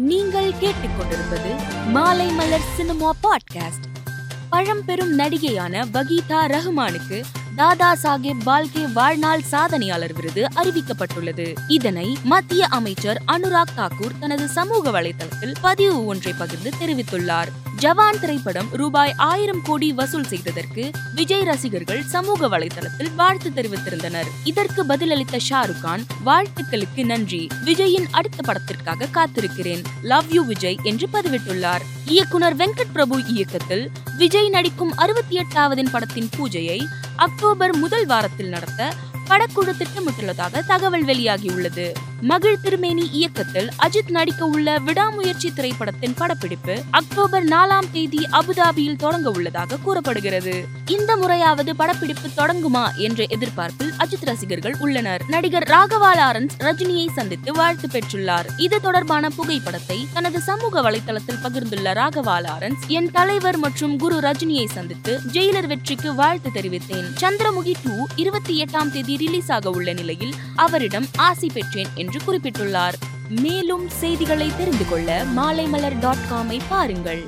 நீங்கள் கேட்டுக்கொண்டிருப்பது மாலை மலர் சினிமா பாட்காஸ்ட். பழம்பெரும் நடிகையான வகீதா ரஹ்மானுக்கு தாதா சாஹேப் பால்கே வாழ்நாள் சாதனையாளர் விருது அறிவிக்கப்பட்டுள்ளது. இதனை மத்திய அமைச்சர் அனுராக் தாக்கூர் தனது சமூக வலைதளத்தில் பதிவு ஒன்றை பகிர்ந்து தெரிவித்துள்ளார். ஜவான் திரைப்படம் ரூபாய் ஆயிரம் கோடி வசூல் செய்ததற்கு விஜய் ரசிகர்கள் சமூக வலைதளத்தில் வாழ்த்து தெரிவித்திருந்தனர். இதற்கு பதிலளித்த ஷாருக் கான் வாழ்த்துக்களுக்கு நன்றி. விஜயின் அடுத்த படத்திற்காக காத்திருக்கிறேன். லவ் யூ விஜய் என்று பதிவிட்டுள்ளார். இயக்குனர் வெங்கட் பிரபு இயக்கத்தில் விஜய் நடிக்கும் அறுபத்தி எட்டாவதின் படத்தின் பூஜையை அக்டோபர் முதல் வாரத்தில் நடத்த படக்குழு திட்டமிட்டுள்ளதாக தகவல் வெளியாகியுள்ளது. மகிழ் திருமேனி இயக்கத்தில் அஜித் நடிக்க உள்ள விடாமுயற்சி திரைப்படத்தின் படப்பிடிப்பு அக்டோபர் நாலாம் தேதி அபுதாபியில் தொடங்க உள்ளதாக கூறப்படுகிறது. இந்த முறையாவது படப்பிடிப்பு தொடங்குமா என்ற எதிர்பார்ப்பில் அஜித் ரசிகர்கள் உள்ளனர். நடிகர் ராகவா லாரன்ஸ் ரஜினியை சந்தித்து வாழ்த்து பெற்றுள்ளார். இது தொடர்பான புகைப்படத்தை தனது சமூக வலைதளத்தில் பகிர்ந்துள்ள ராகவா லாரன்ஸ் என் தலைவர் மற்றும் குரு ரஜினியை சந்தித்து ஜெயிலர் வெற்றிக்கு வாழ்த்து தெரிவித்தேன். சந்திரமுகி டூ இருபத்தி எட்டாம் தேதி ரிலீஸ் ஆக உள்ள நிலையில் அவரிடம் ஆசி பெற்றேன் என்று என்று குறிப்பிட்டுள்ளார். மேலும் செய்திகளை தெரிந்து கொள்ள மாலைமலர் டாட் காமை பாருங்கள்.